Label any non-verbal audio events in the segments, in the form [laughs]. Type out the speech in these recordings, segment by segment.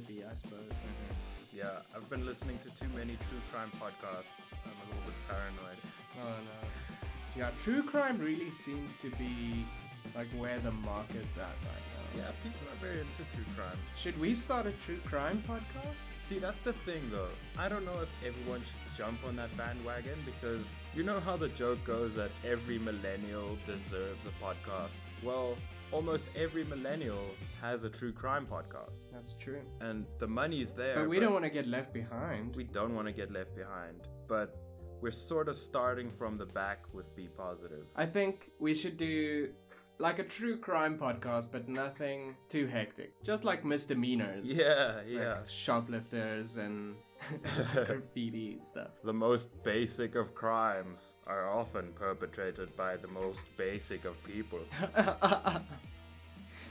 stability, I suppose. Yeah, I've been listening to too many true crime podcasts. I'm a little bit paranoid. Oh no. Yeah, true crime really seems to be like where the market's at right now. Yeah, people are very into true crime. Should we start a true crime podcast? See, that's the thing though. I don't know if everyone should jump on that bandwagon because you know how the joke goes that every millennial deserves a podcast. Well, almost every millennial has a true crime podcast. That's true. And the money's there. But we don't want to get left behind. we don't want to get left behind. But we're sort of starting from the back with Be Positive. I think we should do like a true crime podcast, but nothing too hectic. Just like misdemeanors. Yeah, Like yeah. shoplifters and [laughs] graffiti and stuff. The most basic of crimes are often perpetrated by the most basic of people. [laughs]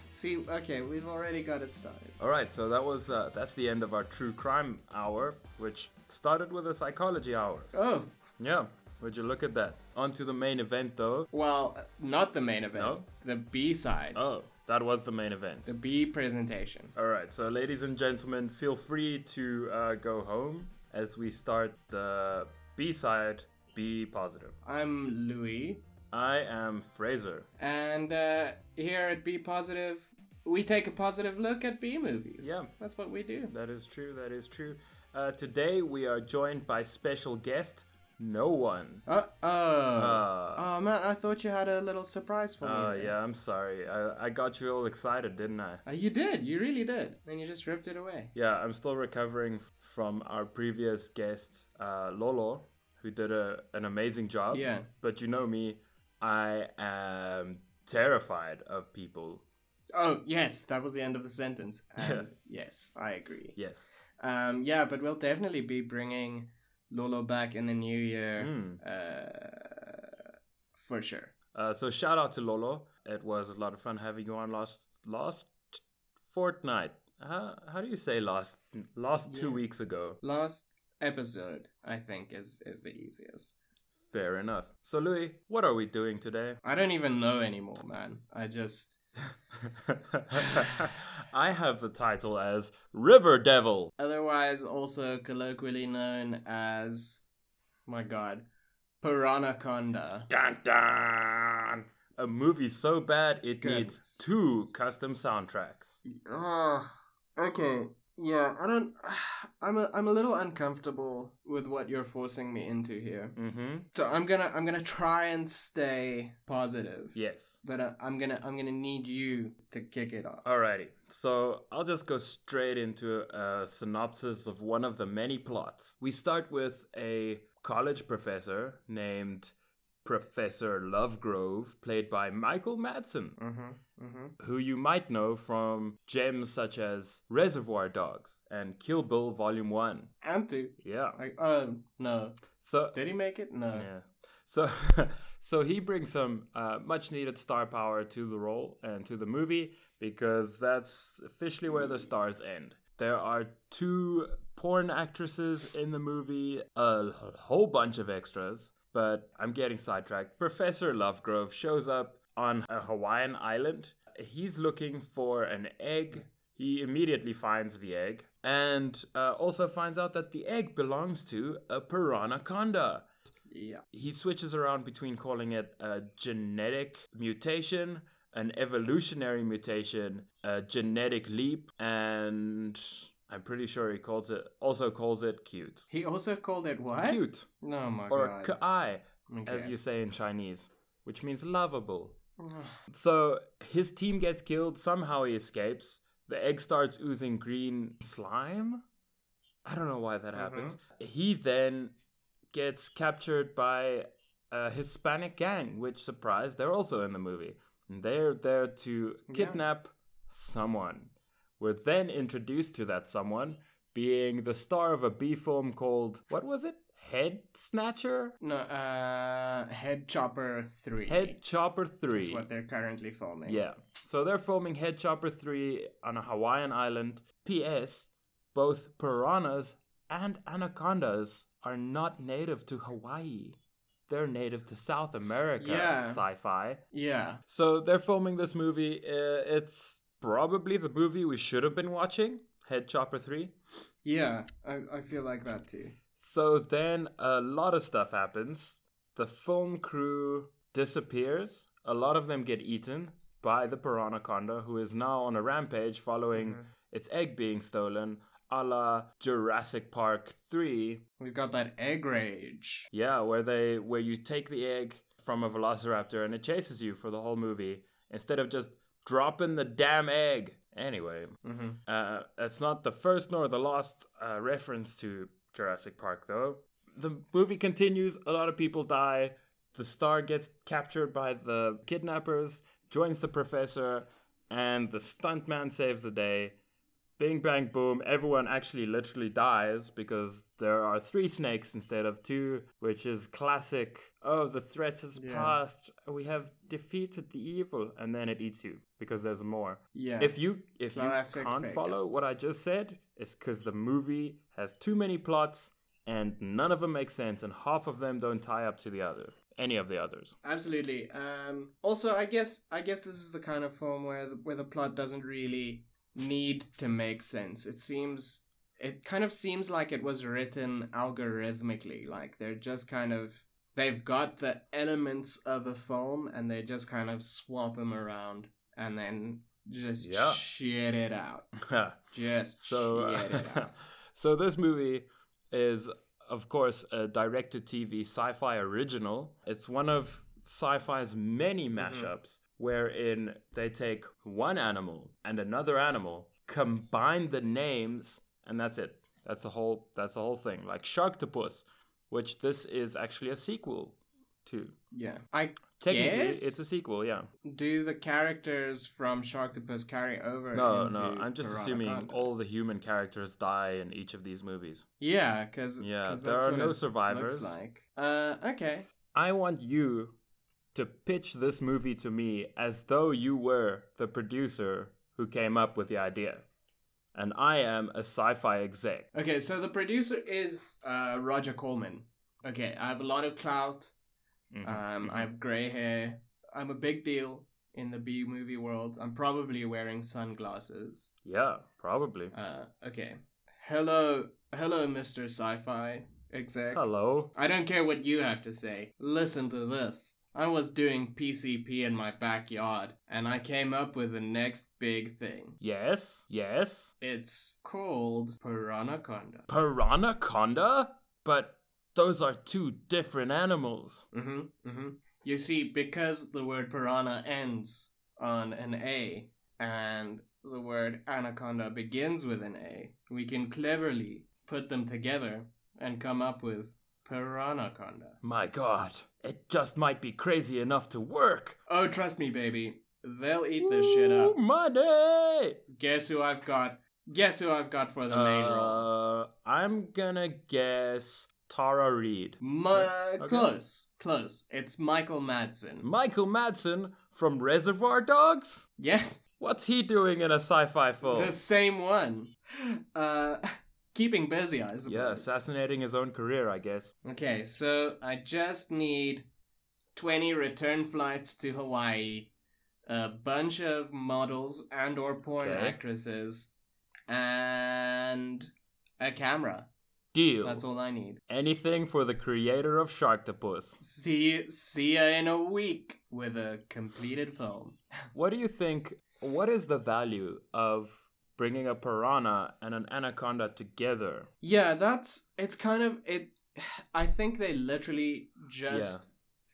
See, okay, we've already got it started. All right, so that was uh, that's the end of our true crime hour, which started with a psychology hour. Oh, Yeah, would you look at that? On to the main event, though. well, not the main event. No? The B side. Oh, that was the main event. The B presentation. All right, so ladies and gentlemen, feel free to uh, go home as we start the B side. Be positive. I'm Louis, I am Fraser. and uh, here at B Positive, we take a positive look at B movies. Yeah. That's what we do. That is true. That is true. Uh, today we are joined by special guest, no one. Uh oh. Uh, oh man, I thought you had a little surprise for me. Oh yeah, I'm sorry. I, I got you all excited, didn't I? Uh, you did. You really did. Then you just ripped it away. Yeah, I'm still recovering from our previous guest, uh, Lolo, who did a, an amazing job. Yeah. But you know me, I am terrified of people. Oh yes, that was the end of the sentence. And [laughs] yes, I agree. Yes. Um, yeah, but we'll definitely be bringing Lolo back in the new year. Mm. Uh, for sure. Uh, so shout out to Lolo. It was a lot of fun having you on last last fortnight. How, how do you say last last two Yeah. weeks ago? Last episode, I think, is is the easiest. Fair enough. So Louis, what are we doing today? I don't even know anymore, man. I just [laughs] I have the title as River Devil. otherwise also colloquially known as my god, Piranaconda. Dun dun! A movie so bad it Goodness. needs two custom soundtracks. Oh, okay. Yeah, I don't. [sighs] I'm a, I'm a little uncomfortable with what you're forcing me into here. Mm-hmm. So I'm gonna I'm gonna try and stay positive. Yes. But uh, I'm gonna I'm gonna need you to kick it off. Alrighty. So I'll just go straight into a synopsis of one of the many plots. We start with a college professor named Professor Lovegrove, played by Michael Madsen. Mm-hmm. Mm-hmm. who you might know from gems such as Reservoir Dogs and Kill Bill Volume 1. And two. Yeah. Like, oh no. So, Did he make it? No. yeah. So, [laughs] so he brings some uh, much needed star power to the role and to the movie because that's officially where the stars end. There are two porn actresses in the movie, a whole bunch of extras, but I'm getting sidetracked. Professor Lovegrove shows up on a Hawaiian island. He's looking for an egg. He immediately finds the egg and uh, also finds out that the egg belongs to a piranaconda. Yeah. He switches around between calling it a genetic mutation, an evolutionary mutation, a genetic leap, and I'm pretty sure he calls it also calls it cute. He also called it what? Cute Oh my god. or god. kai, as you say in Chinese, which means lovable. So his team gets killed. Somehow he escapes. The egg starts oozing green slime. I don't know why that mm-hmm. happens. He then gets captured by a Hispanic gang, which, surprise, they're also in the movie. And they're there to Yeah. kidnap someone. We're then introduced to that someone being the star of a B film called, what was it? Head Snatcher? No, uh, Head Chopper 3. Head Chopper 3. Is 3. what they're currently filming. Yeah. So they're filming Head Chopper 3 on a Hawaiian island. P.S. Both piranhas and anacondas are not native to Hawaii. they're native to South America Yeah. sci-fi. Yeah. So they're filming this movie. Uh, it's probably the movie we should have been watching, Head Chopper 3. Yeah. I, I feel like that too. So then a lot of stuff happens. The film crew disappears. A lot of them get eaten by the Piranaconda, who is now on a rampage following mm-hmm. its egg being stolen, a la Jurassic Park 3. He's got that egg rage. Yeah, where they where you take the egg from a velociraptor and it chases you for the whole movie instead of just dropping the damn egg. Anyway, Mm-hmm. uh, that's not the first nor the last uh, reference to Jurassic Park, though. The movie continues, a lot of people die. The star gets captured by the kidnappers, joins the professor, and the stuntman saves the day. Bing, bang, boom. Everyone actually literally dies because there are three snakes instead of two, which is classic. Oh, the threat has Yeah. passed. We have defeated the evil. And then it eats you because there's more. Yeah. If you if Classic you can't fake follow what I just said, it's because the movie has too many plots and none of them make sense, and half of them don't tie up to the other, any of the others. Absolutely. Um, also, I guess I guess this is the kind of film where the, where the plot doesn't really need to make sense. It seems it kind of seems like it was written algorithmically. Like they're just kind of they've got the elements of a film and they just kind of swap them around and then just Yeah. shit it out. [laughs] Just so, shit it out. [laughs] so this movie is, of course, a direct-to-TV SyFy original. It's one of SyFy's many Mm-hmm. Wherein they take one animal and another animal, combine the names, and that's it. That's the whole. That's the whole thing. Like Sharktopus, which this is actually a sequel to. Yeah. I Technically, Yes? it's a sequel. Yeah. do the characters from Sharktopus carry over No, no. I'm just assuming Piranaconda? all the human characters die in each of these movies. Yeah, because Yeah, that's there are no survivors. Looks like. Uh, okay. I want you to pitch this movie to me as though you were the producer who came up with the idea. And I am a SyFy exec. Okay, so the producer is uh, Roger Corman. Okay, I have a lot of clout. Mhm, Um, mhm. I have gray hair. I'm a big deal in the B movie world. I'm probably wearing sunglasses. Yeah, probably. Uh, okay. Hello, hello, Mr. SyFy exec. Hello. I don't care what you have to say. Listen to this. I was doing PCP in my backyard, and I came up with the next big thing. Yes, yes. It's called Piranaconda. Piranaconda? But those are two different animals. Mm-hmm. Mm-hmm. You see, because the word piranha ends on an A, and the word anaconda begins with an A, we can cleverly put them together and come up with Piranaconda. My god, it just might be crazy enough to work. Oh, trust me, baby. They'll eat this shit up. Ooh, Money! Guess who I've got? Guess who I've got for the main role? Uh, I'm gonna guess Tara Reid. My, Close, close. It's Michael Madsen. Michael Madsen from Reservoir Dogs? Yes, What's he doing in a sci-fi film? the same one. Uh, keeping busy, I suppose. yeah, assassinating his own career, I guess. Okay, so I just need 20 return flights to Hawaii, a bunch of models and or porn Okay. actresses, and a camera. Deal. That's all I need. Anything for the creator of Sharktopus. See see ya in a week with a completed film. [laughs] What do you think? What is the value of bringing a piranha and an anaconda together? Yeah, that's it's kind of it I think they literally just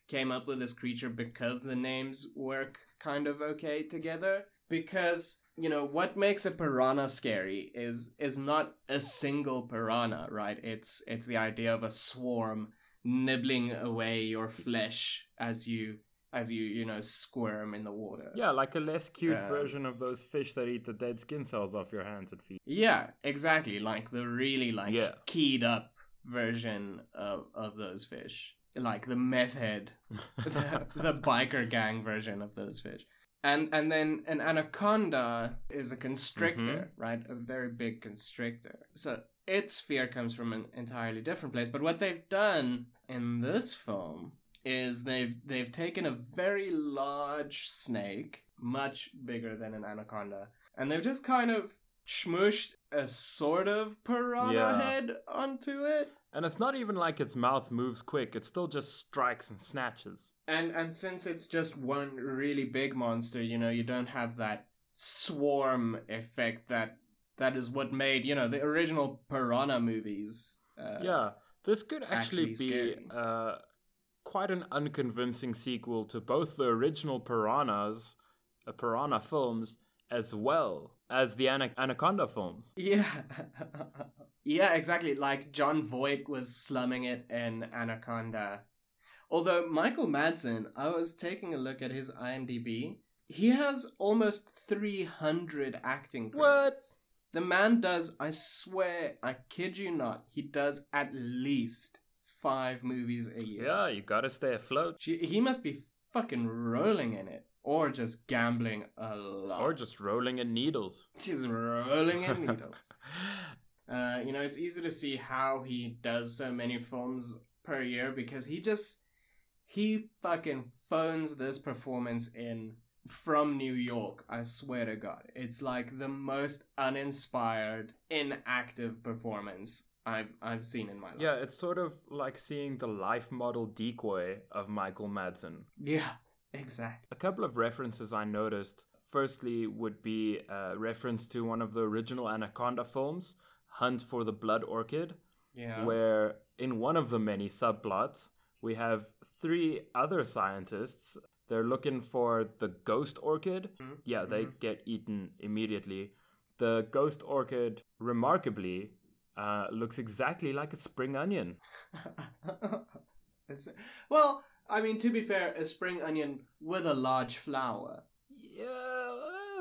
came up with this creature because the names work kind of okay together because you know what makes a piranha scary is is not a single piranha, right? It's it's the idea of a swarm nibbling away your flesh as you as you you know squirm in the water. Yeah, like a less cute Um, version of those fish that eat the dead skin cells off your hands and feet. Yeah, exactly. Like the really like Yeah. keyed up version of, of those fish. Like the meth head, [laughs] the, the biker gang version of those fish. And and then an anaconda is a constrictor, right? A very big constrictor. So its fear comes from an entirely different place. But what they've done in this film is they've they've taken a very large snake, much bigger than an anaconda, and they've just kind of smushed a sort of piranha Yeah. head onto it. And it's not even like its mouth moves quick, it still just strikes and snatches. And and since it's just one really big monster, you know, you don't have that swarm effect that that is what made, you know, the original piranha movies. Uh, yeah, this could actually, actually be uh, quite an unconvincing sequel to both the original Piranhas, uh, Piranha films, as well as the Ana- Anaconda films. Yeah. [laughs] yeah, exactly. Like Jon Voight was slumming it in Anaconda. Although Michael Madsen, I was taking a look at his IMDb. He has almost 300 acting credits. What? The man does, I swear, I kid you not, he does at least five movies a year. Yeah, you gotta stay afloat. She, he must be fucking rolling in it. Or just gambling a lot. Or just rolling in needles. [laughs] Just rolling in [laughs] needles. Uh, you know, it's easy to see how he does so many films per year because he just he fucking phones this performance in from New York. I swear to God, it's like the most uninspired, inactive performance I've I've seen in my life. Yeah, it's sort of like seeing the life model decoy of Michael Madsen. yeah, [laughs] exactly. A couple of references I noticed. Firstly, would be a reference to one of the original Anaconda films, Hunt for the Blood Orchid, Yeah, where in one of the many subplots, we have three other scientists. They're looking for the ghost orchid. Mhm, Yeah, they mhm. get eaten immediately. The ghost orchid, remarkably, uh, looks exactly like a spring onion. [laughs] Well, I mean, to be fair, a spring onion with a large flower. Yeah,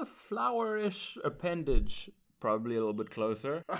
uh, flowerish appendage, probably a little bit closer. [laughs]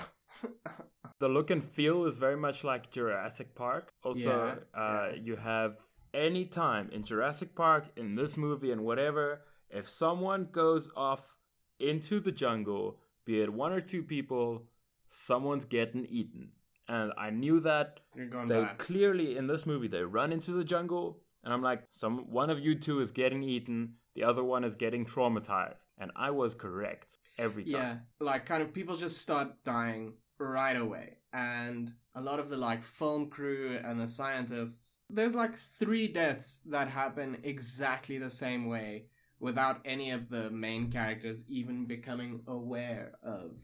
The look and feel is very much like Jurassic Park. Also, Yeah, uh, yeah. you have any time in Jurassic Park, in this movie, and whatever, if someone goes off into the jungle, be it one or two people, someone's getting eaten. And I knew that You're going they back. clearly in this movie they run into the jungle, and I'm like, some one of you two is getting eaten, the other one is getting traumatized, and I was correct every time. Yeah, like kind of people just start dying right away. And a lot of the like film crew and the scientists, there's like three deaths that happen exactly the same way without any of the main characters even becoming aware of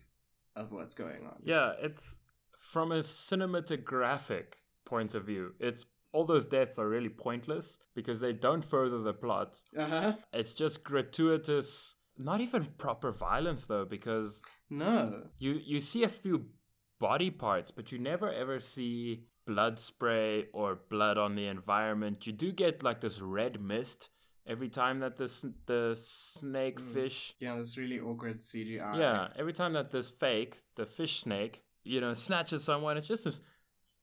of what's going on. Yeah, it's from a cinematographic point of view. It's all those deaths are really pointless because they don't further the plot. Uh-huh. It's just gratuitous, not even proper violence though, because No. you you see a few body parts, but you never ever see blood spray or blood on the environment. You do get like this red mist every time that this the snake Mm. fish Yeah, this really awkward CGI. yeah, every time that this fake, the fish snake, you know, snatches someone, it's just this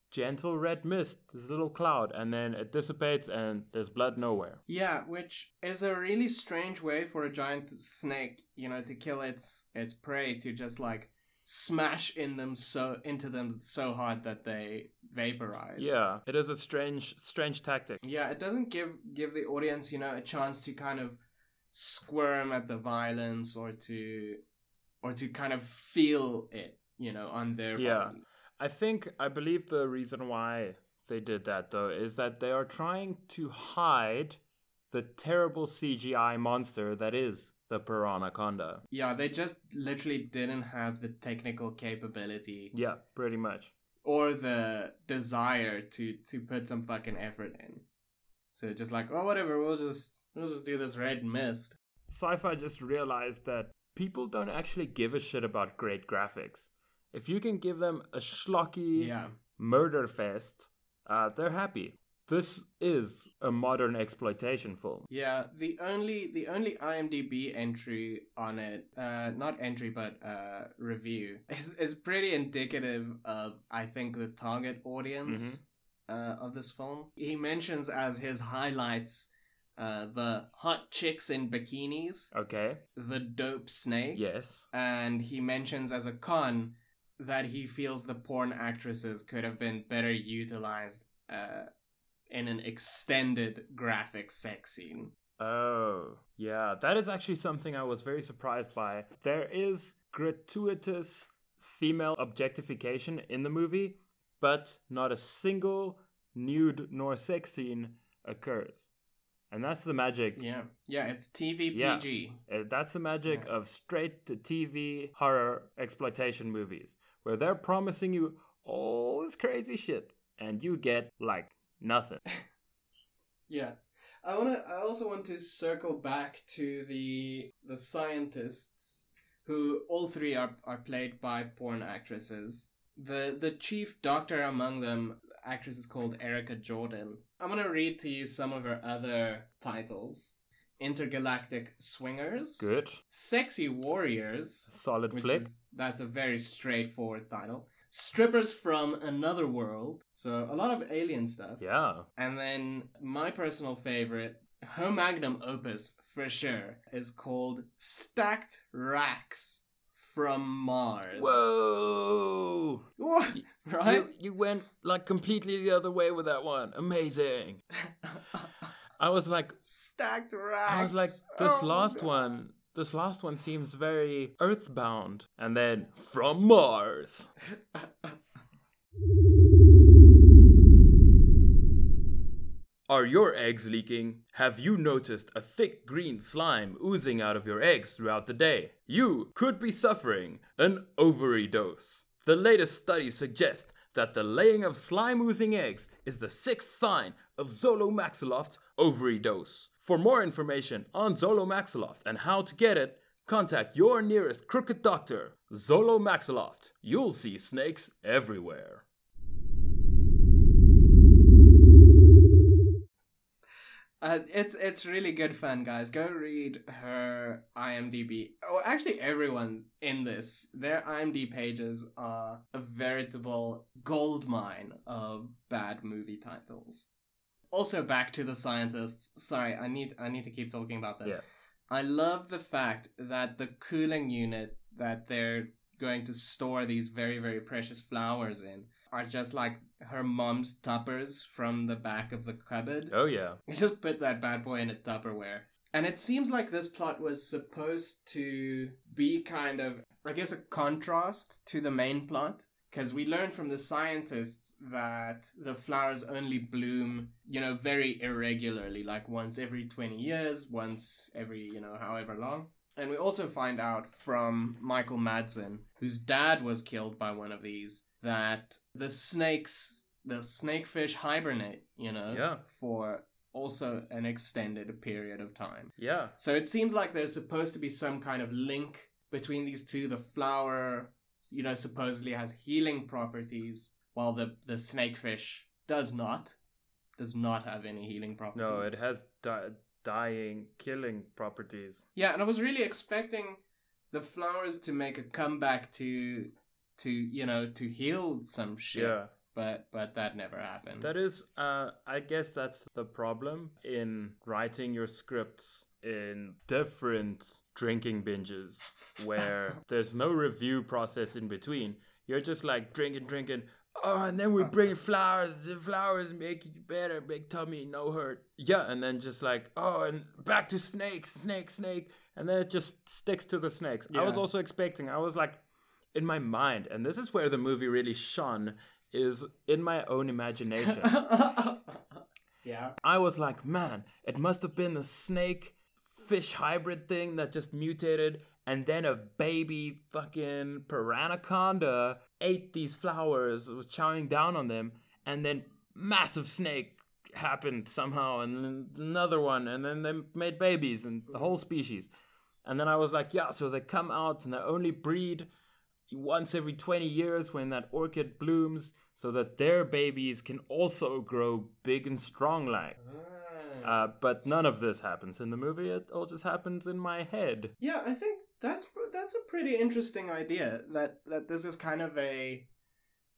gentle red mist, this little cloud, and then it dissipates and there's blood nowhere. Yeah, which is a really strange way for a giant snake, you know, to kill its its prey to just like smash in them so into them so hard that they vaporize. Yeah, it is a strange, strange tactic. Yeah, it doesn't give give the audience, you know, a chance to kind of squirm at the violence or to or to kind of feel it, you know, on their Yeah. body. I think, I believe the reason why they did that though is that they are trying to hide the terrible CGI monster that is the Piranaconda. Yeah, they just literally didn't have the technical capability Yeah, pretty much. or the desire to to put some fucking effort in. So just like, oh whatever, we'll just we'll just do this red mist. SyFy just realized that people don't actually give a shit about great graphics. If you can give them a schlocky Yeah. murder fest, uh, they're happy. This is a modern exploitation film. Yeah, the only the only IMDb entry on it, uh not entry but uh review [laughs] is is pretty indicative of I think the target audience uh of this film. He mentions as his highlights uh the hot chicks in bikinis, Okay. the dope snake, Yes. and he mentions as a con that he feels the porn actresses could have been better utilized uh, in an extended graphic sex scene. Oh, yeah. That is actually something I was very surprised by. There is gratuitous female objectification in the movie, but not a single nude nor sex scene occurs. And that's the magic. Yeah. Yeah, it's TV PG. Uh, That's the magic Yeah. of straight to TV horror exploitation movies, where they're promising you all this crazy shit, and you get like nothing. [laughs] Yeah. I wanna I also want to circle back to the the scientists who all three are, are played by porn actresses. The the chief doctor among them, the actress is called Erica Jordan. I'm gonna read to you some of her other titles. Intergalactic Swingers. Good, Sexy Warriors. solid flick. is that's a very straightforward title. Strippers from Another World. So a lot of alien stuff. Yeah. And then my personal favorite, her magnum opus for sure, is called Stacked Racks from Mars. Whoa! What? [laughs] Right? You, you went like completely the other way with that one. Amazing. [laughs] I was like, Stacked racks. I was like, this Oh last one, this last one seems very earthbound. And then from Mars. [laughs] Are your eggs leaking? Have you noticed a thick green slime oozing out of your eggs throughout the day? You could be suffering an ovary dose. The latest studies suggest that the laying of slime oozing eggs is the sixth sign of Zolomaxiloft ovary dose. For more information on Zolomaxiloft and how to get it, contact your nearest crooked doctor, Zolomaxiloft. You'll see snakes everywhere. Uh, it's it's really good fun, guys. Go read her IMDb. Oh, actually, everyone's in this. Their IMDb pages are a veritable gold mine of bad movie titles. Also, back to the scientists. Sorry, I need I need to keep talking about them. Yeah. I love the fact that the cooling unit that they're going to store these very very precious flowers in are just like her mom's tuppers from the back of the cupboard. Oh, yeah. You just put that bad boy in a Tupperware. And it seems like this plot was supposed to be kind of, I guess, a contrast to the main plot. Because we learned from the scientists that the flowers only bloom, you know, very irregularly, like once every 20 years, once every, you know, however long. And we also find out from Michael Madsen, whose dad was killed by one of these, that the snakes, the snakefish hibernate, you know, Yeah. for also an extended period of time. Yeah. So it seems like there's supposed to be some kind of link between these two. The flower, you know, supposedly has healing properties, while the, the snakefish does not. Does not have any healing properties. No, it has di- dying, killing properties. Yeah, and I was really expecting the flowers to make a comeback to to you know to heal some shit. Yeah. But but that never happened. That is, uh, I guess that's the problem in writing your scripts in different drinking binges where [laughs] there's no review process in between. You're just like drinking, drinking. Oh, and then we uh-huh. bring flowers. The flowers make you better, big tummy, no hurt. Yeah, and then just like, oh, and back to snakes, snake, snake. And then it just sticks to the snakes. I was also expecting, I was like, in my mind, and this is where the movie really shone, is in my own imagination. [laughs] yeah. I was like, man, it must have been a snake fish hybrid thing that just mutated, and then a baby fucking piranaconda ate these flowers, was chowing down on them, and then massive snake happened somehow, and then another one, and then they made babies, and the whole species. And then I was like, yeah, so they come out and they only breed once every 20 years when that orchid blooms so that their babies can also grow big and strong like ah. Uh, but none of this happens in the movie it all just happens in my head Yeah, I think that's that's a pretty interesting idea. That that this is kind of a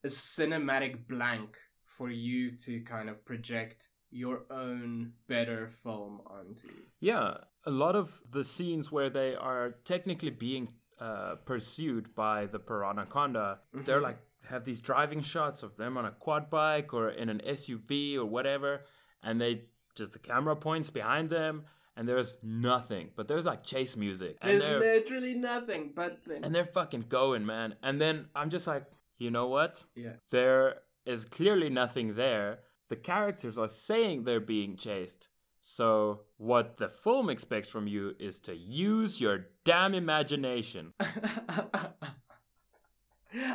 a cinematic blank for you to kind of project your own better film onto. yeah a lot of the scenes where they are technically being uh, pursued by the piranaconda they're like have these driving shots of them on a quad bike or in an suv or whatever and they just the camera points behind them, and there's nothing, but there's like chase music, and There's literally nothing, but and they're fucking going, man. And then I'm just like, you know what? yeah. There is clearly nothing there. The characters are saying they're being chased. So, what the film expects from you is to use your damn imagination. [laughs]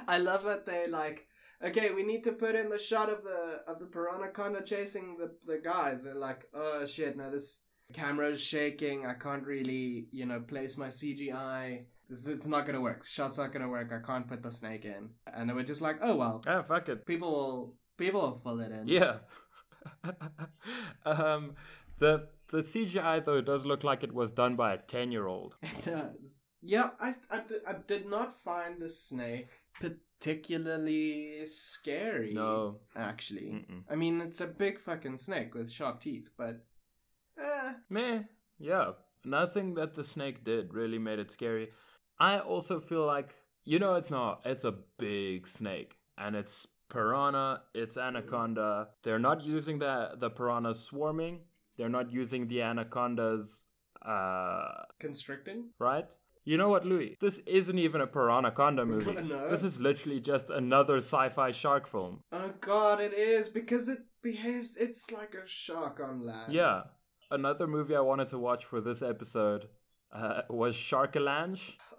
I love that they like. Okay, we need to put in the shot of the of the piranha chasing the the guys. They're like, oh shit, no, this camera is shaking. I can't really, you know, place my CGI. This, it's not gonna work. Shot's not gonna work. I can't put the snake in. And they were just like, oh well, Ah, fuck it. people will people will fill it in. Yeah. [laughs] um, the the CGI though does look like it was done by a ten year old. It does. Yeah, I, I, I did not find the snake particularly scary. No. Actually. Mm-mm. I mean, it's a big fucking snake with sharp teeth, but. Eh. Meh. Yeah. Nothing that the snake did really made it scary. I also feel like you know it's not. It's a big snake, and it's piranha. It's anaconda. They're not using the the piranhas swarming. They're not using the anacondas. Uh, Constricting? right? You know what, Louis? This isn't even a Piranaconda [laughs] movie. No. This is literally just another sci-fi shark film. Oh god, it is, because it behaves. It's like a shark on land. Yeah. Another movie I wanted to watch for this episode uh, was Sharkalange. [laughs]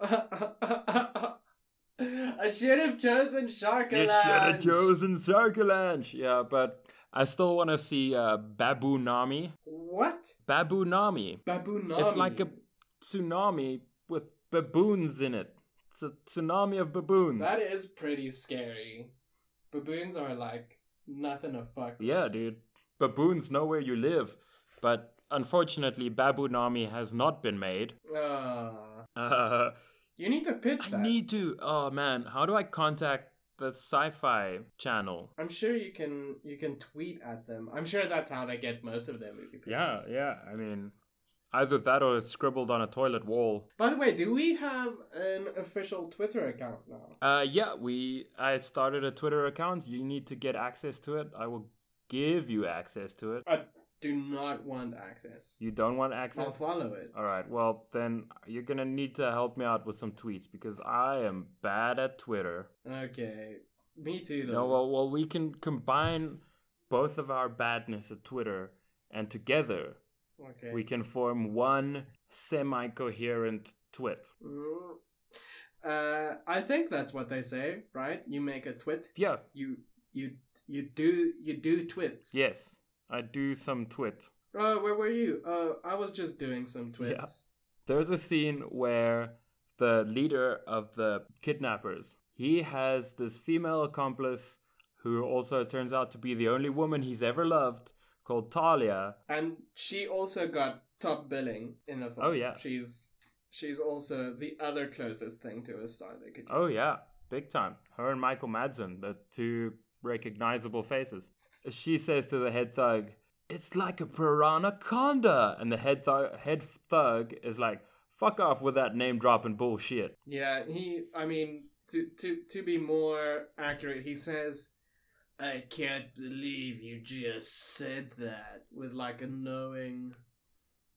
I should have chosen You Sharkalange. should have chosen Sharkalange. Yeah, but I still want to see uh, Babu Nami. What? Babu Nami. Baboon It's like a tsunami with baboons in it. It's a tsunami of baboons. That is pretty scary. Baboons are like nothing to fuck. with. Yeah, dude. Baboons know where you live. But unfortunately, Babu Nami has not been made. Ah. [laughs] Uh, you need to pitch I that. need to. Oh man, how do I contact the SyFy channel? I'm sure you can you can tweet at them. I'm sure that's how they get most of their movie pitches. Yeah, yeah. I mean, either that or it's scribbled on a toilet wall. By the way, do we have an official Twitter account now? Uh, yeah. We. I started a Twitter account. You need to get access to it. I will give you access to it. I do not want access. You don't want access? I'll follow it. All right. Well, then you're gonna need to help me out with some tweets because I am bad at Twitter. Okay. Me too though. No, well, well, we can combine both of our badness at Twitter, and together okay. we can form one semi-coherent twit. Mm. Uh, I think that's what they say, right? You make a twit. Yeah. You you you do you do twits. Yes, I do some twit. Oh, where were you? Oh, I was just doing some twits. Yeah. There's a scene where the leader of the kidnappers he has this female accomplice who also turns out to be the only woman he's ever loved called Talia. And she also got top billing in the film. Oh, yeah. She's she's also the other closest thing to a star they could. Oh yeah, big time. Her and Michael Madsen, the two recognizable faces. She says to the head thug, "It's like a piranha and the head thug, head thug is like, "Fuck off with that name dropping bullshit." Yeah, he. I mean, to to to be more accurate, he says, "I can't believe you just said that," with like a knowing,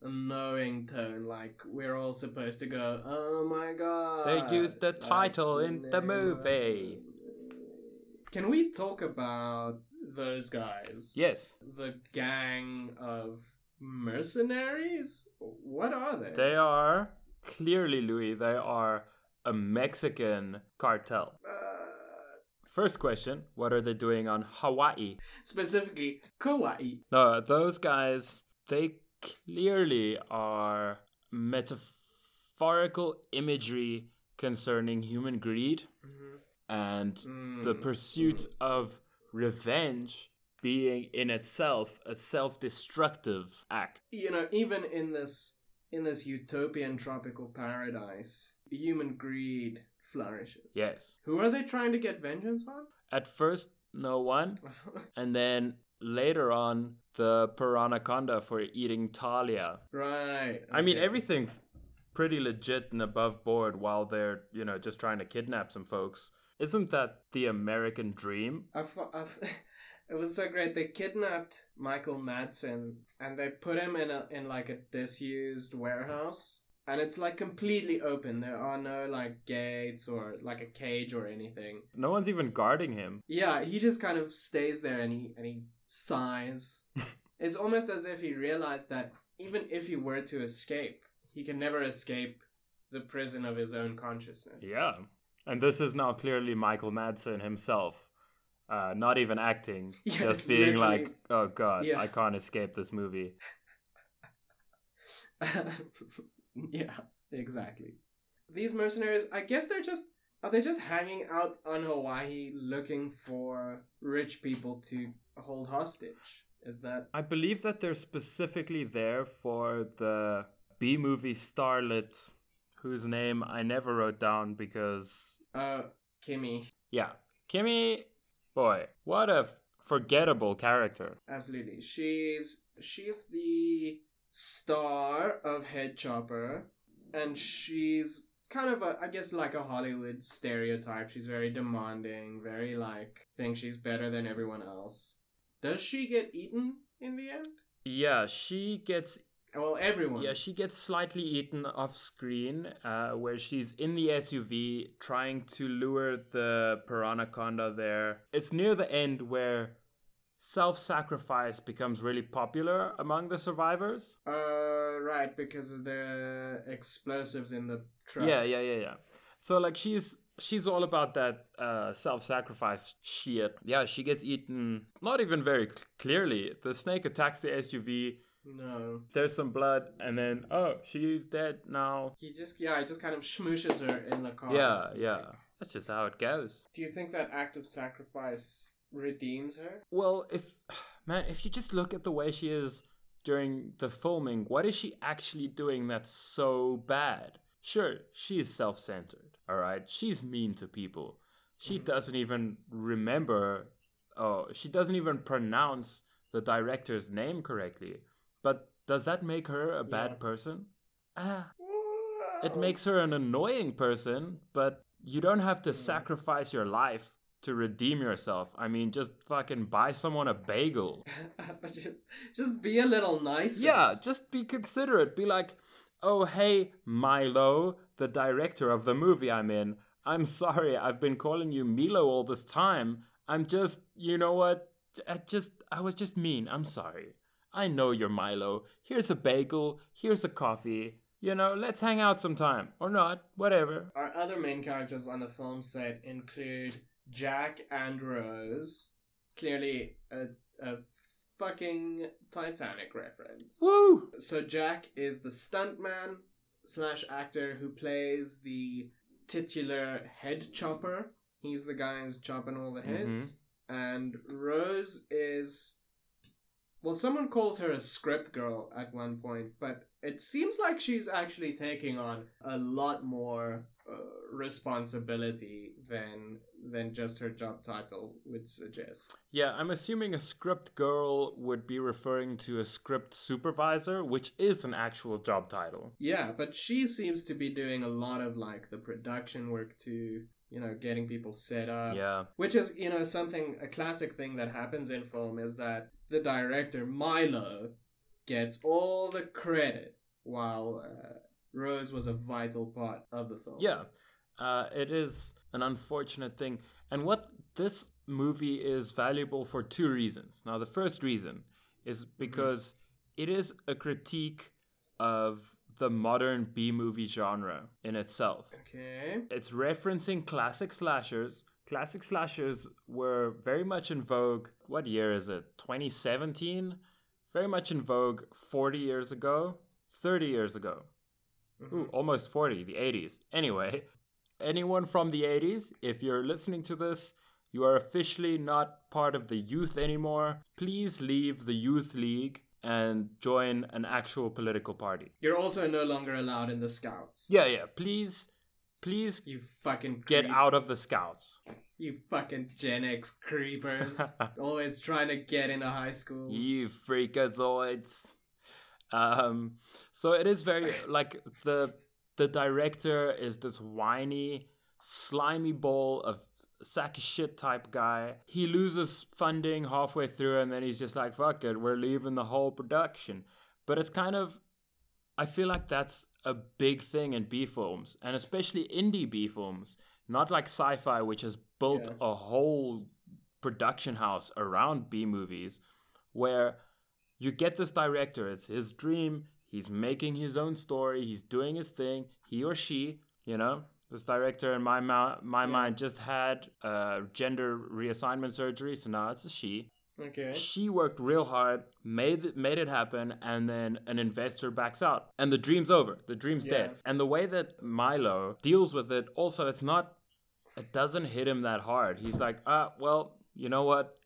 a knowing tone. Like we're all supposed to go, "Oh my god!" They used the title in the movie. Can we talk about those guys? Yes, The gang of mercenaries. What are they? they are clearly Louis. They are a Mexican cartel. Uh, First question: What are they doing on Hawaii? specifically, Kauai. No, those guys, they clearly are metaphorical imagery concerning human greed and the Mm, pursuit of revenge being in itself a self-destructive act. you know even in this in this utopian tropical paradise human greed flourishes Yes. who are they trying to get vengeance on At first, no one, [laughs] and then later on, the Piranaconda for eating Talia. right I mean, everything's pretty legit and above board while they're, you know, just trying to kidnap some folks. Isn't that the American dream? I, fo- I, f- It was so great. They kidnapped Michael Madsen and they put him in a in like a disused warehouse. And it's like completely open. There are no like gates or like a cage or anything. No one's even guarding him. Yeah, he just kind of stays there and he and he sighs. [laughs] it's almost as if he realized that even if he were to escape, he can never escape the prison of his own consciousness. Yeah. And this is now clearly Michael Madsen himself. Uh, not even acting, [laughs] Yes, just being literally. like, "Oh God, Yeah. I can't escape this movie." [laughs] [laughs] yeah, exactly. These mercenaries, I guess they're just are they just hanging out on Hawaii looking for rich people to hold hostage? Is that I believe that they're specifically there for the B movie starlet, whose name I never wrote down because, uh Kimmy? yeah, Kimmy, boy, what a forgettable character. Absolutely. She's she's the star of Head Chopper, and she's kind of a I guess like a Hollywood stereotype. She's very demanding, very like thinks she's better than everyone else. Does she get eaten in the end? Yeah, she gets Well, everyone. Yeah, she gets slightly eaten off screen, uh, where she's in the SUV trying to lure the Piranaconda there. It's near the end where self sacrifice becomes really popular among the survivors. Uh, right, because of the explosives in the truck. Yeah, yeah, yeah, yeah. So like she's she's all about that uh, self sacrifice shit. Yeah, she gets eaten not even very c- clearly. The snake attacks the SUV. No. There's some blood, and then oh, she's dead now. He just yeah, he just kind of smooshes her in the car. Yeah, yeah. That's just how it goes. Do you think that act of sacrifice redeems her? Well, if man, if you just look at the way she is during the filming, what is she actually doing that's so bad? Sure, she is self-centered. All right, she's mean to people. She Mhm. doesn't even remember. Oh, she doesn't even pronounce the director's name correctly. But does that make her a bad Yeah. person? Ah, it makes her an annoying person, but you don't have to Mm. sacrifice your life to redeem yourself. I mean, just fucking buy someone a bagel. [laughs] just just be a little nice. Yeah, just be considerate. Be like, oh, hey, Milo, the director of the movie I'm in. I'm sorry, I've been calling you Milo all this time. I'm just, you know what? I just, I was just mean. I'm sorry. I know you're Milo. Here's a bagel. Here's a coffee. You know, let's hang out sometime. Or not. Whatever. Our other main characters on the film set include Jack and Rose. Clearly a a fucking Titanic reference. Woo! So Jack is the stuntman slash actor who plays the titular head chopper. He's the guy who's chopping all the heads. And Rose is well, someone calls her a script girl at one point, but it seems like she's actually taking on a lot more uh, responsibility than than just her job title would suggest. Yeah, I'm assuming a script girl would be referring to a script supervisor, which is an actual job title. Yeah, but she seems to be doing a lot of like the production work too, you know, getting people set up. Yeah. Which is, you know, something, a classic thing that happens in film is that the director, Milo, gets all the credit while uh, Rose was a vital part of the film. Yeah. Uh, it is an unfortunate thing. And what this movie is valuable for two reasons. Now, the first reason is because it is a critique of the modern B movie genre in itself. Okay. It's referencing classic slashers. Classic slashers were very much in vogue. What year is it? 2017? Very much in vogue 40 years ago, 30 years ago. Ooh, almost 40, the 80s. Anyway, anyone from the 80s, if you're listening to this, you are officially not part of the youth anymore. Please leave the youth league and join an actual political party. You're also no longer allowed in the scouts. Yeah, yeah, please, please You fucking get out of the scouts. You fucking Gen X creepers. [laughs] Always trying to get into high schools. You freakazoids. Um, so it is very like the the director is this whiny, slimy ball of sack of shit type guy. He loses funding halfway through and then he's just like, fuck it, we're leaving the whole production. But it's kind of, I feel like that's a big thing in B films, and especially indie B films, not like SyFy, which has built Yeah. a whole production house around B movies, where you get this director, it's his dream, he's making his own story, he's doing his thing, he or she, you know. This director in my mou- my mind just had uh, gender reassignment surgery, so now it's a she. Okay. She worked real hard, made it, made it happen, and then an investor backs out, and the dream's over. The dream's Yeah. dead. And the way that Milo deals with it, also, it's not. It doesn't hit him that hard. He's like, ah, well, you know what?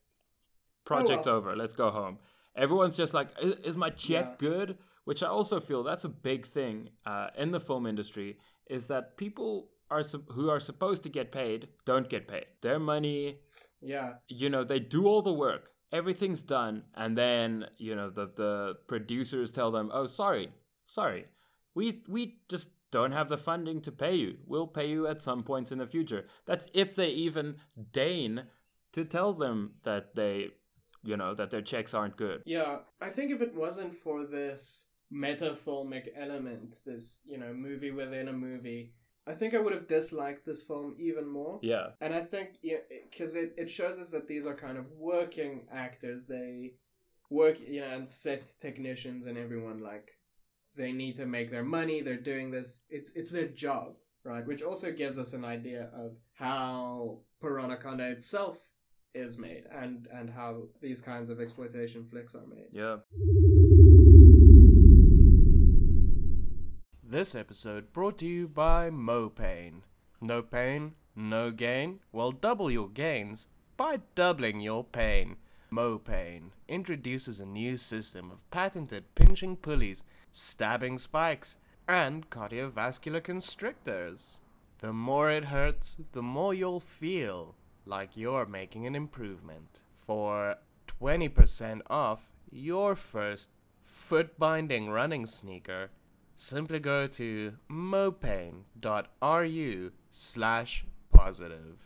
Project well. over. Let's go home. Everyone's just like, is, is my check Yeah. good? Which I also feel that's a big thing uh, in the film industry is that people are who are supposed to get paid don't get paid. Their money Yeah. you know they do all the work. Everything's done and then you know the the producers tell them oh sorry sorry. We we just don't have the funding to pay you. We'll pay you at some points in the future. That's if they even deign to tell them that they you know that their checks aren't good. Yeah, I think if it wasn't for this metafilmic element, this, you know, movie within a movie, I think I would have disliked this film even more. yeah And I think, because it, it shows us that these are kind of working actors. They work, you know, and set technicians and everyone, like, they need to make their money. They're doing this. It's, it's their job, right? Which also gives us an idea of how Piranaconda itself is made and, and how these kinds of exploitation flicks are made. yeah This episode brought to you by Mopane. No pain, no gain? Well, double your gains by doubling your pain. Mopane introduces a new system of patented pinching pulleys, stabbing spikes, and cardiovascular constrictors. The more it hurts, the more you'll feel like you're making an improvement. For 20% off your first foot binding running sneaker, simply go to mopane.ru slash positive.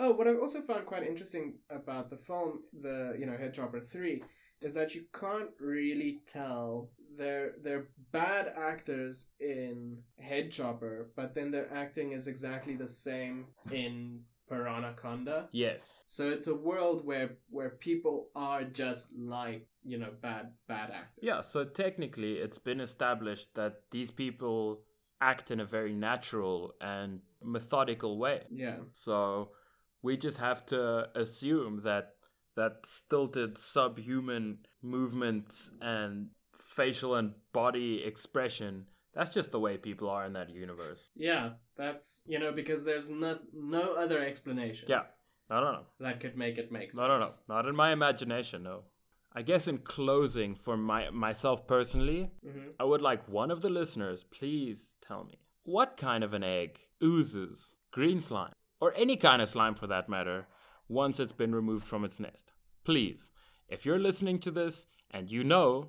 Oh, what I've also found quite interesting about the film, the you know Headchopper Three, is that you can't really tell they're they're bad actors in Headchopper, but then their acting is exactly the same in Piranaconda. yes So it's a world where where people are just like you know bad bad actors. Yeah, so technically it's been established that these people act in a very natural and methodical way. Yeah. So we just have to assume that that stilted subhuman movements and facial and body expression that's just the way people are in that universe. Yeah, that's you know because there's no no other explanation. Yeah. I don't know. That could make it make sense. No, no, no. Not in my imagination, no. I guess in closing for my myself personally, hmm I would like one of the listeners, please tell me what kind of an egg oozes green slime, or any kind of slime for that matter, once it's been removed from its nest. Please, if you're listening to this and you know,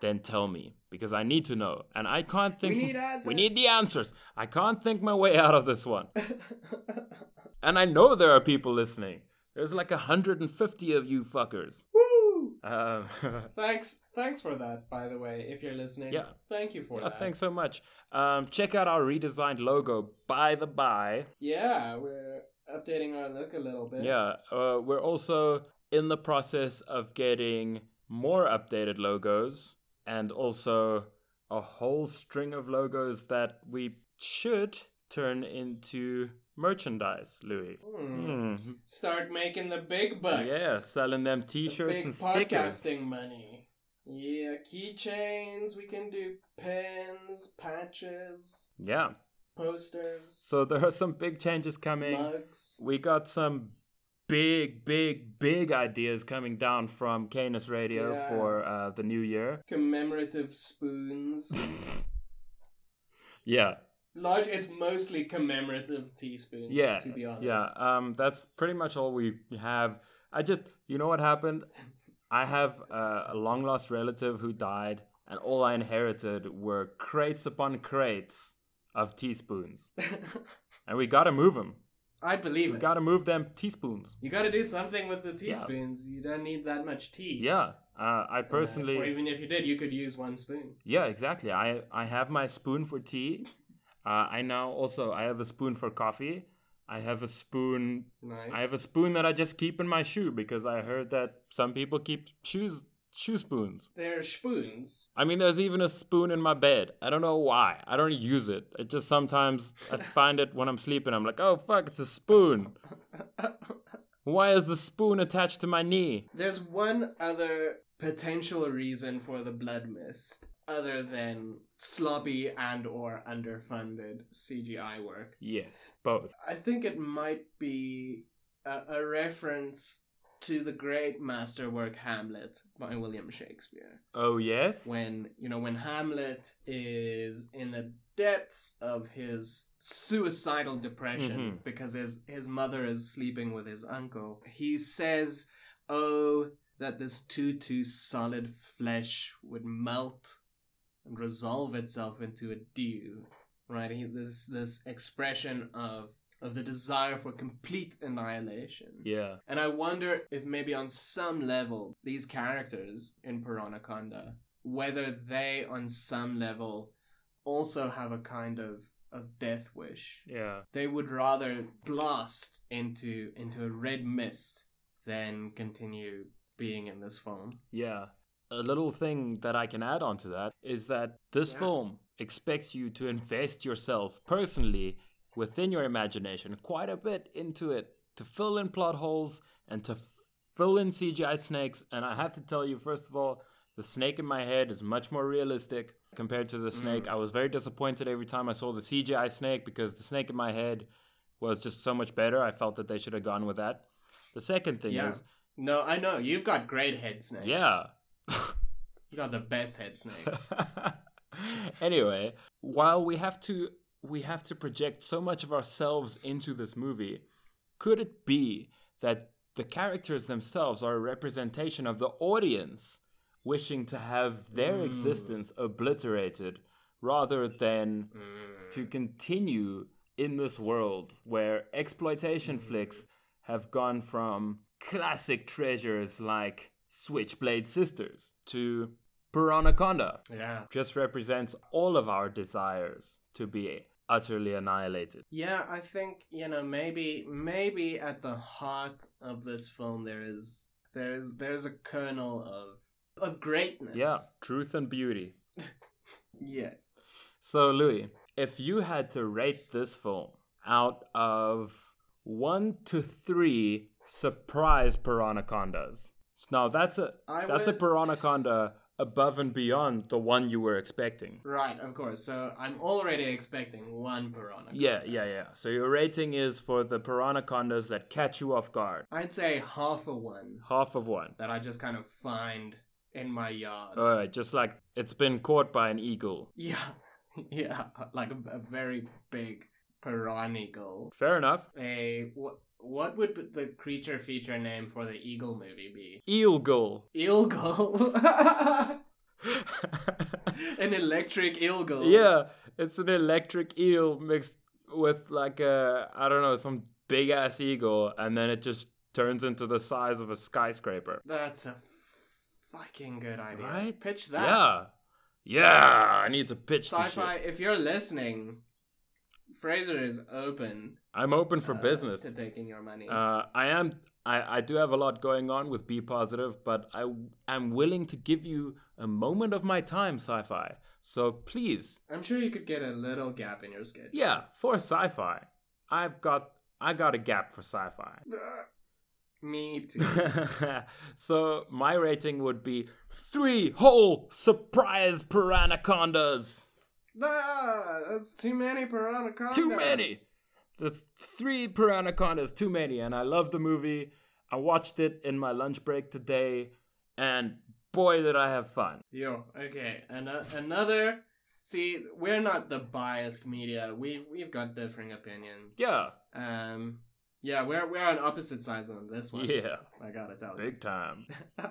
then tell me because I need to know, and I can't think. We need answers. We need the answers. I can't think my way out of this one, [laughs] and I know there are people listening. There's like 150 of you fuckers. Woo! Um, [laughs] Thanks, thanks for that. By the way, if you're listening, Yeah. thank you for Yeah, that. thanks so much. Um, check out our redesigned logo, by the by. Yeah, we're updating our look a little bit. Yeah, uh, we're also in the process of getting more updated logos and also a whole string of logos that we should turn into merchandise, Louis. Hmm. Hmm. Start making the big bucks. Yeah, selling them t-shirts big and stickers. podcasting money. Yeah, keychains. We can do pens, patches, Yeah. posters, So there are some big changes coming. mugs. We got some big, big, big ideas coming down from Canis Radio Yeah. for uh, the new year. commemorative spoons. [laughs] Yeah, Large. It's mostly commemorative teaspoons. yeah, To be honest. yeah. Um, that's pretty much all we have. I just, you know what happened? I have uh, a long lost relative who died, and all I inherited were crates upon crates of teaspoons, [laughs] and we gotta move them. I believe We it. gotta move them teaspoons. you gotta do something with the teaspoons. You don't need that much tea. Yeah, uh, I Uh, personally. or even if you did, you could use one spoon. Yeah, exactly. I I have my spoon for tea. Uh, I now also I have a spoon for coffee. I have a spoon. Nice. I have a spoon that I just keep in my shoe because I heard that some people keep shoes shoe spoons. They're spoons. I mean, there's even a spoon in my bed. I don't know why. I don't use it. It just sometimes I [laughs] find it when I'm sleeping. I'm like, oh fuck, it's a spoon. Why is the spoon attached to my knee? There's one other potential reason for the blood mist other than sloppy and or underfunded CGI work. Yes, both. I think it might be a, a reference to the great masterwork Hamlet by William Shakespeare. Oh yes. When, you know, when Hamlet is in the depths of his suicidal depression Mhm. because his his mother is sleeping with his uncle, he says, "Oh, that this too too solid flesh would melt and resolve itself into a dew." Right? He, this this expression of of the desire for complete annihilation. Yeah. And I wonder if maybe on some level, these characters in Piranaconda, whether they on some level also have a kind of, of death wish. Yeah. They would rather blast into into a red mist than continue being in this form. Yeah. A little thing that I can add on to that is that this Yeah. film expects you to invest yourself personally within your imagination quite a bit into it to fill in plot holes and to fill in CGI snakes. And I have to tell you, first of all, the snake in my head is much more realistic compared to the snake. Mm. I was very disappointed every time I saw the CGI snake because the snake in my head was just so much better. I felt that they should have gone with that. The second thing Yeah. is, No, I know you've got great head snakes. yeah. you got the best head snakes. [laughs] anyway, while we have to we have to project so much of ourselves into this movie, could it be that the characters themselves are a representation of the audience wishing to have their Mm. existence obliterated rather than to continue in this world where exploitation flicks have gone from classic treasures like Switchblade Sisters to Piranaconda. yeah. Just represents all of our desires to be utterly annihilated. Yeah, I think you know maybe maybe at the heart of this film there is there is there's a kernel of of greatness. Yeah, truth and beauty. [laughs] Yes. So, Louis, if you had to rate this film out of one to three surprise Piranacondas, now that's a I that's a would- Piranaconda above and beyond the one you were expecting. Right, of course. So I'm already expecting one piranha. Yeah, yeah, yeah. So your rating is for the Piranacondas that catch you off guard. I'd say half a one Half of one. that I just kind of find in my yard. All right, just like it's been caught by an eagle. yeah, [laughs] yeah, like a, a very big piranigal. Fair enough. A what? What would the creature feature name for the eagle movie be? Eelgull. Eelgull. [laughs] An electric eelgull. yeah, it's an electric eel mixed with like a I don't know some big ass eagle, and then it just turns into the size of a skyscraper. That's a fucking good idea. Right? Pitch that. Yeah, yeah. I need to pitch SyFy. If you're listening, Fraser is open I'm open for uh, business. to taking your money. Uh, I am. I, I do have a lot going on with Be Positive, but I am willing to give you a moment of my time, SyFy. So please, I'm sure you could get a little gap in your schedule. yeah, for SyFy, I've got I got a gap for SyFy. Me too. [laughs] so my rating would be three whole surprise piranacondas. Ah, that's too many piranha Too many. That's three piranacondas too many, and I love the movie. I watched it in my lunch break today, and boy did I have fun. Yo, okay. An- another. See, we're not the biased media. We've we've got differing opinions. Yeah, Um. Yeah, we're we're on opposite sides on this one. yeah, I gotta tell you, big time. [laughs]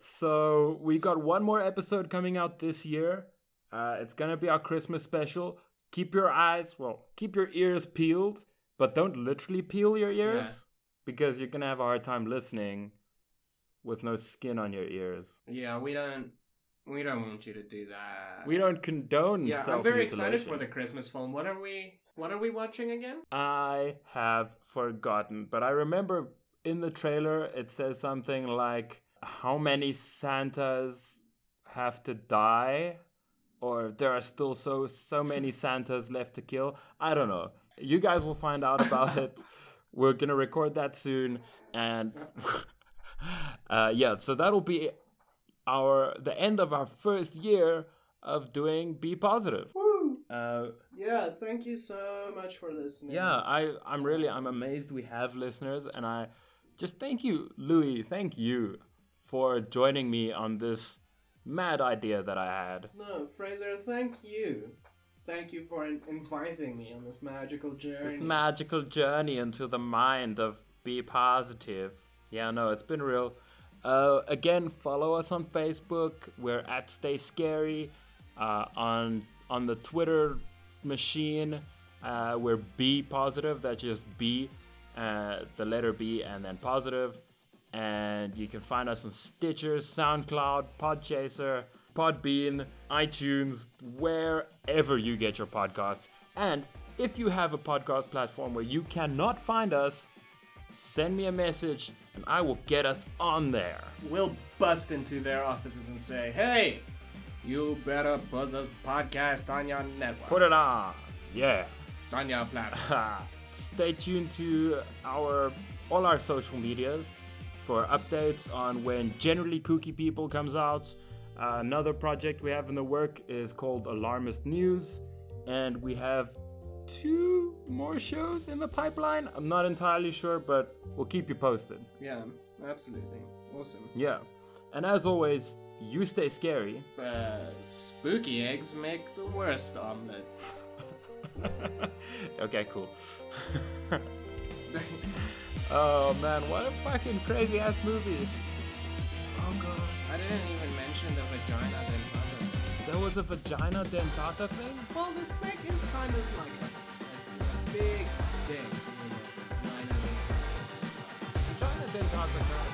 So we got one more episode coming out this year. Uh, it's gonna be our Christmas special. keep your eyes, well, keep your ears peeled, but don't literally peel your ears Yeah. because you're gonna have a hard time listening with no skin on your ears. Yeah, we don't we don't want you to do that. We don't condone Yeah, I'm very excited for the Christmas film. What are we what are we watching again? I have forgotten, but I remember in the trailer it says something like how many Santas have to die or there are still so so many Santas left to kill. I don't know. You guys will find out about [laughs] it. We're going to record that soon and [laughs] uh, yeah, so that'll be our the end of our first year of doing Be Positive. Woo! Uh, Yeah, thank you so much for listening. yeah, I I'm really I'm amazed we have listeners, and I just thank you, Louis. Thank you for joining me on this mad idea that I had. No, Fraser, thank you. Thank you for in- inviting me on this magical journey. This magical journey into the mind of be positive. Yeah, no, it's been real. Uh, again, follow us on Facebook. We're at Stay Scary. Uh, on on the Twitter machine, uh, we're B positive. That's just B, uh, the letter B, and then positive. And you can find us on Stitcher, SoundCloud, Podchaser, Podbean, iTunes, wherever you get your podcasts. And if you have a podcast platform where you cannot find us, send me a message and I will get us on there. We'll bust into their offices and say, "Hey, you better put this podcast on your network, Put it on. Yeah. on your platform." [laughs] Stay tuned to our all our social medias for updates on when Generally Kooky People comes out. Uh, another project we have in the work is called Alarmist News, and we have two more shows in the pipeline. I'm not entirely sure, but we'll keep you posted. yeah, absolutely, awesome. Yeah. And as always, you stay scary. Uh, spooky eggs make the worst omelets. [laughs] okay, cool. [laughs] oh man, what a fucking crazy ass movie. Oh god. I didn't even mention the vagina dentata. There was a vagina dentata thing? Well, the snake is kind of like a, a big dick. You know, vagina dentata. Vagina dentata